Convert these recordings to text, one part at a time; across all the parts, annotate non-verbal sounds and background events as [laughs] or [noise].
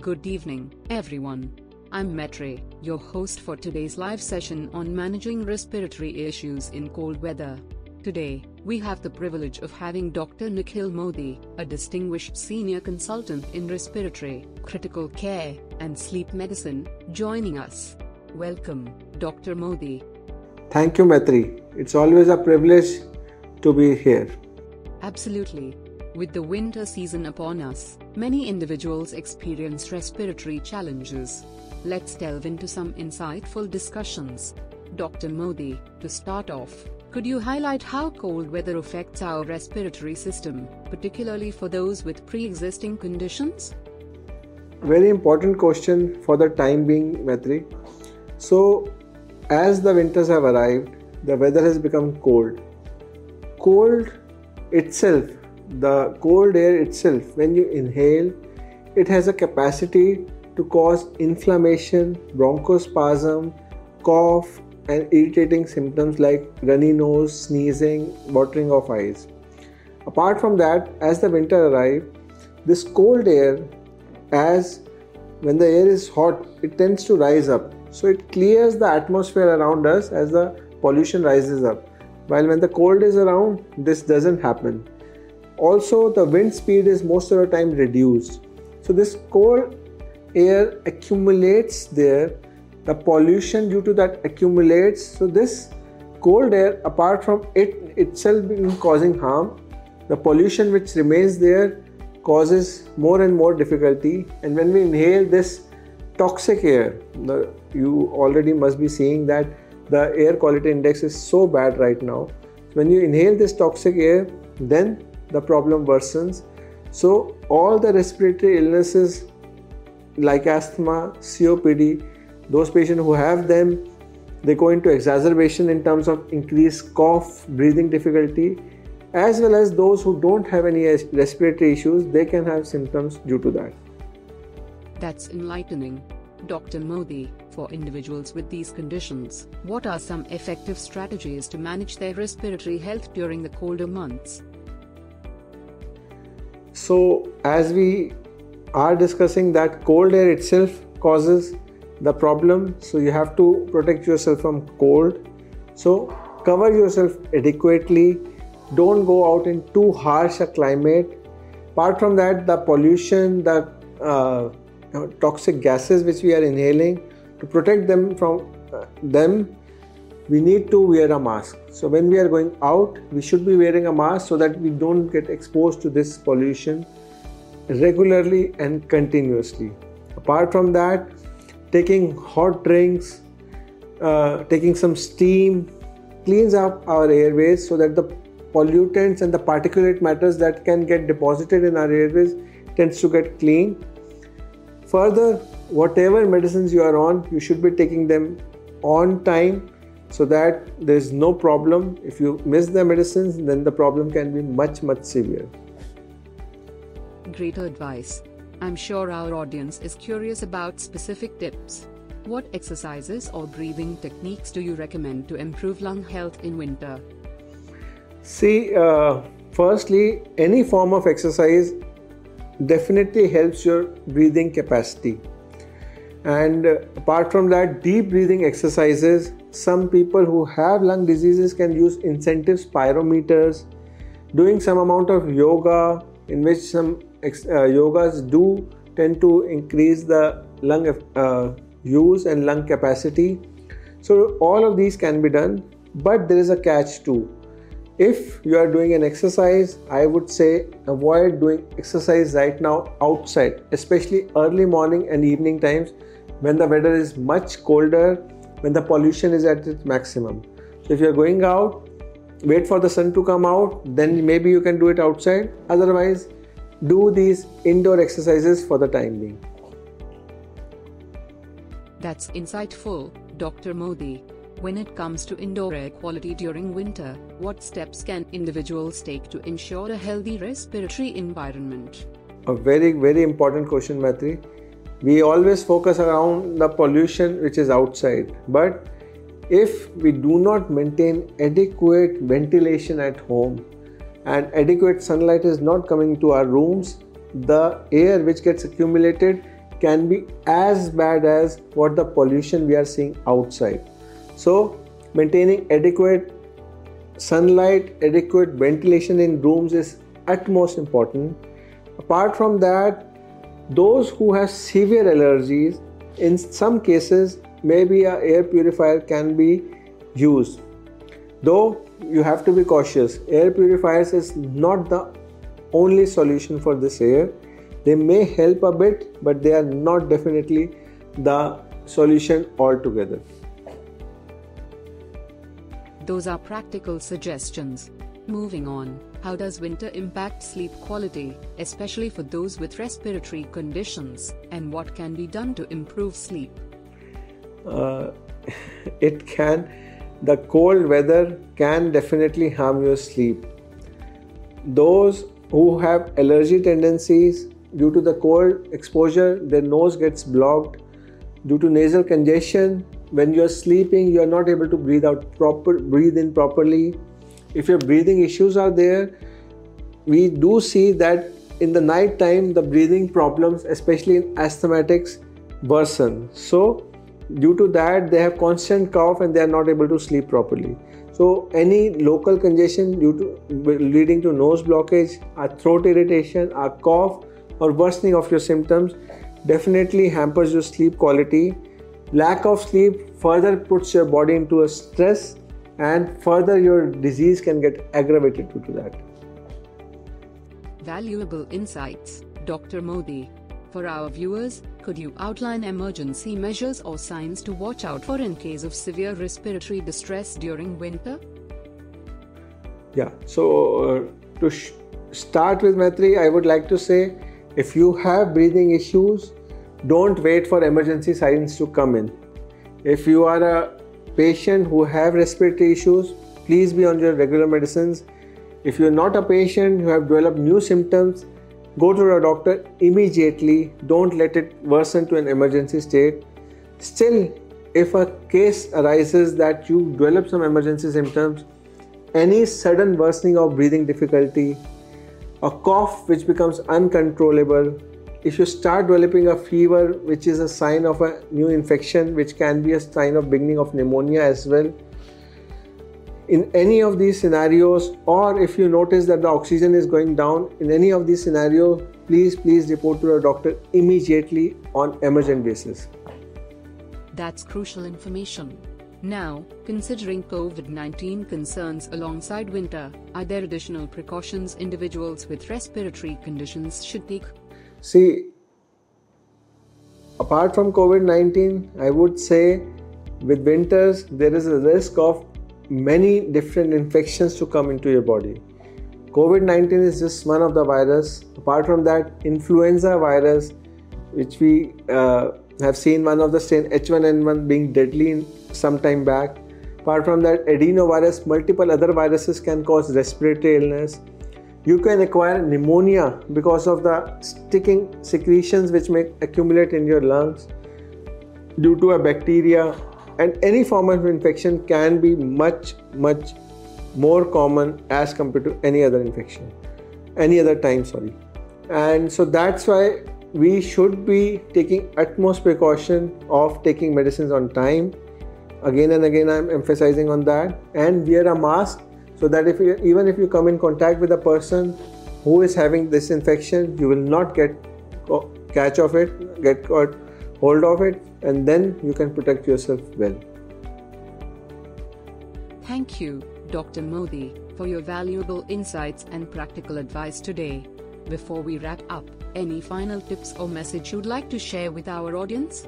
Good evening, everyone. I'm Maitri, your host for today's live session on managing respiratory issues in cold weather. Today, we have the privilege of having Dr. Nikhil Modi, a distinguished senior consultant in respiratory, critical care, and sleep medicine, joining us. Welcome, Dr. Modi. Thank you, Maitri. It's always a privilege to be here. Absolutely. With the winter season upon us, many individuals experience respiratory challenges. Let's delve into some insightful discussions. Dr. Modi, to start off, could you highlight how cold weather affects our respiratory system, particularly for those with pre existing conditions? Very important question for the time being, Maitri. So, as the winters have arrived, the weather has become cold. Cold itself the cold air itself, when you inhale, it has a capacity to cause inflammation, bronchospasm, cough, and irritating symptoms like runny nose, sneezing, watering of eyes. Apart from that, as the winter arrives, this cold air, as when the air is hot, it tends to rise up. So it clears the atmosphere around us as the pollution rises up. While when the cold is around, this doesn't happen also the wind speed is most of the time reduced. So this cold air accumulates there. The pollution due to that accumulates. So this cold air apart from it itself being causing harm the pollution which remains there causes more and more difficulty. And when we inhale this toxic air the, you already must be seeing that the air quality index is so bad right now. When you inhale this toxic air then the problem worsens. So, all the respiratory illnesses like asthma, COPD, those patients who have them, they go into exacerbation in terms of increased cough, breathing difficulty, as well as those who don't have any respiratory issues, they can have symptoms due to that. That's enlightening. Dr. Modi, for individuals with these conditions, what are some effective strategies to manage their respiratory health during the colder months? So, as we are discussing that cold air itself causes the problem, so you have to protect yourself from cold. So, cover yourself adequately. Don't go out in too harsh a climate. Apart from that, the pollution, the uh, toxic gases which we are inhaling, to protect them from uh, them, we need to wear a mask. So when we are going out, we should be wearing a mask so that we don't get exposed to this pollution regularly and continuously. Apart from that, taking hot drinks, uh, taking some steam cleans up our airways so that the pollutants and the particulate matters that can get deposited in our airways tends to get clean. Further, whatever medicines you are on, you should be taking them on time so that there is no problem. If you miss the medicines, then the problem can be much, much severe. Great advice. I'm sure our audience is curious about specific tips. What exercises or breathing techniques do you recommend to improve lung health in winter? See, uh, firstly, any form of exercise definitely helps your breathing capacity. And uh, apart from that, deep breathing exercises some people who have lung diseases can use incentive spirometers doing some amount of yoga in which some uh, yogas do tend to increase the lung uh, use and lung capacity. So all of these can be done but there is a catch too. If you are doing an exercise i would say avoid doing exercise right now outside especially early morning and evening times when the weather is much colder when the pollution is at its maximum. So if you're going out, wait for the sun to come out, then maybe you can do it outside. Otherwise, do these indoor exercises for the time being. That's insightful, Dr. Modi. When it comes to indoor air quality during winter, what steps can individuals take to ensure a healthy respiratory environment? A very, very important question, Maitri we always focus around the pollution which is outside but if we do not maintain adequate ventilation at home and adequate sunlight is not coming to our rooms the air which gets accumulated can be as bad as what the pollution we are seeing outside. So, maintaining adequate sunlight, adequate ventilation in rooms is utmost important. Apart from that, those who have severe allergies, in some cases, maybe a air purifier can be used. Though you have to be cautious, air purifiers is not the only solution for this air. They may help a bit, but they are not definitely the solution altogether. Those are practical suggestions. Moving on, how does winter impact sleep quality, especially for those with respiratory conditions, and what can be done to improve sleep? Uh, [laughs] it can, the cold weather can definitely harm your sleep. Those who have allergy tendencies due to the cold exposure, their nose gets blocked. Due to nasal congestion, when you're sleeping you're not able to breathe out proper breathe in properly if your breathing issues are there we do see that in the night time the breathing problems especially in asthmatics worsen. So due to that they have constant cough and they are not able to sleep properly. So any local congestion due to leading to nose blockage a throat irritation a cough or worsening of your symptoms definitely hampers your sleep quality. Lack of sleep further puts your body into a stress and further your disease can get aggravated due to that. Valuable insights, Dr. Modi. For our viewers, could you outline emergency measures or signs to watch out for in case of severe respiratory distress during winter? Yeah, so uh, to sh- start with Maitri, I would like to say if you have breathing issues, don't wait for emergency signs to come in if you are a patient who have respiratory issues please be on your regular medicines. If you're not a patient who have developed new symptoms go to a doctor immediately. Don't let it worsen to an emergency state. Still if a case arises that you develop some emergency symptoms any sudden worsening of breathing difficulty a cough which becomes uncontrollable if you start developing a fever which is a sign of a new infection which can be a sign of beginning of pneumonia as well in any of these scenarios or if you notice that the oxygen is going down in any of these scenarios please please report to your doctor immediately on emergent basis that's crucial information now, considering COVID 19 concerns alongside winter, are there additional precautions individuals with respiratory conditions should take? See, apart from COVID 19, I would say with winters there is a risk of many different infections to come into your body. COVID 19 is just one of the virus. Apart from that, influenza virus, which we uh, have seen one of the strain H1N1 being deadly some time back. Apart from that, adenovirus, multiple other viruses can cause respiratory illness you can acquire pneumonia because of the sticking secretions which may accumulate in your lungs due to a bacteria and any form of infection can be much much more common as compared to any other infection any other time sorry. And so that's why we should be taking utmost precaution of taking medicines on time. Again and again i'm emphasizing on that. And wear a mask so that if you, even if you come in contact with a person who is having this infection you will not get catch of it get caught hold of it and then you can protect yourself well. Thank you dr modi for your valuable insights and practical advice today. Before we wrap up any final tips or message you'd like to share with our audience?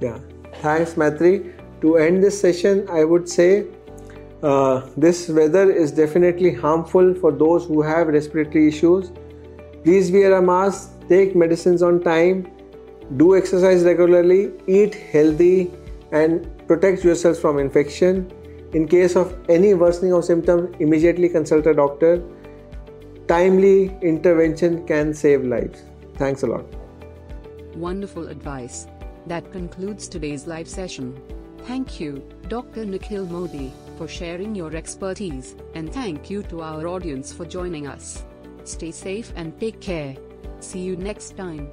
Yeah. Thanks Maitri. To end this session i would say uh, this weather is definitely harmful for those who have respiratory issues. Please wear a mask, take medicines on time, do exercise regularly, eat healthy, and protect yourself from infection. In case of any worsening of symptoms, immediately consult a doctor. Timely intervention can save lives. Thanks a lot. Wonderful advice. That concludes today's live session. Thank you, Dr. Nikhil Modi for sharing your expertise, and thank you to our audience for joining us. Stay safe and take care. See you next time.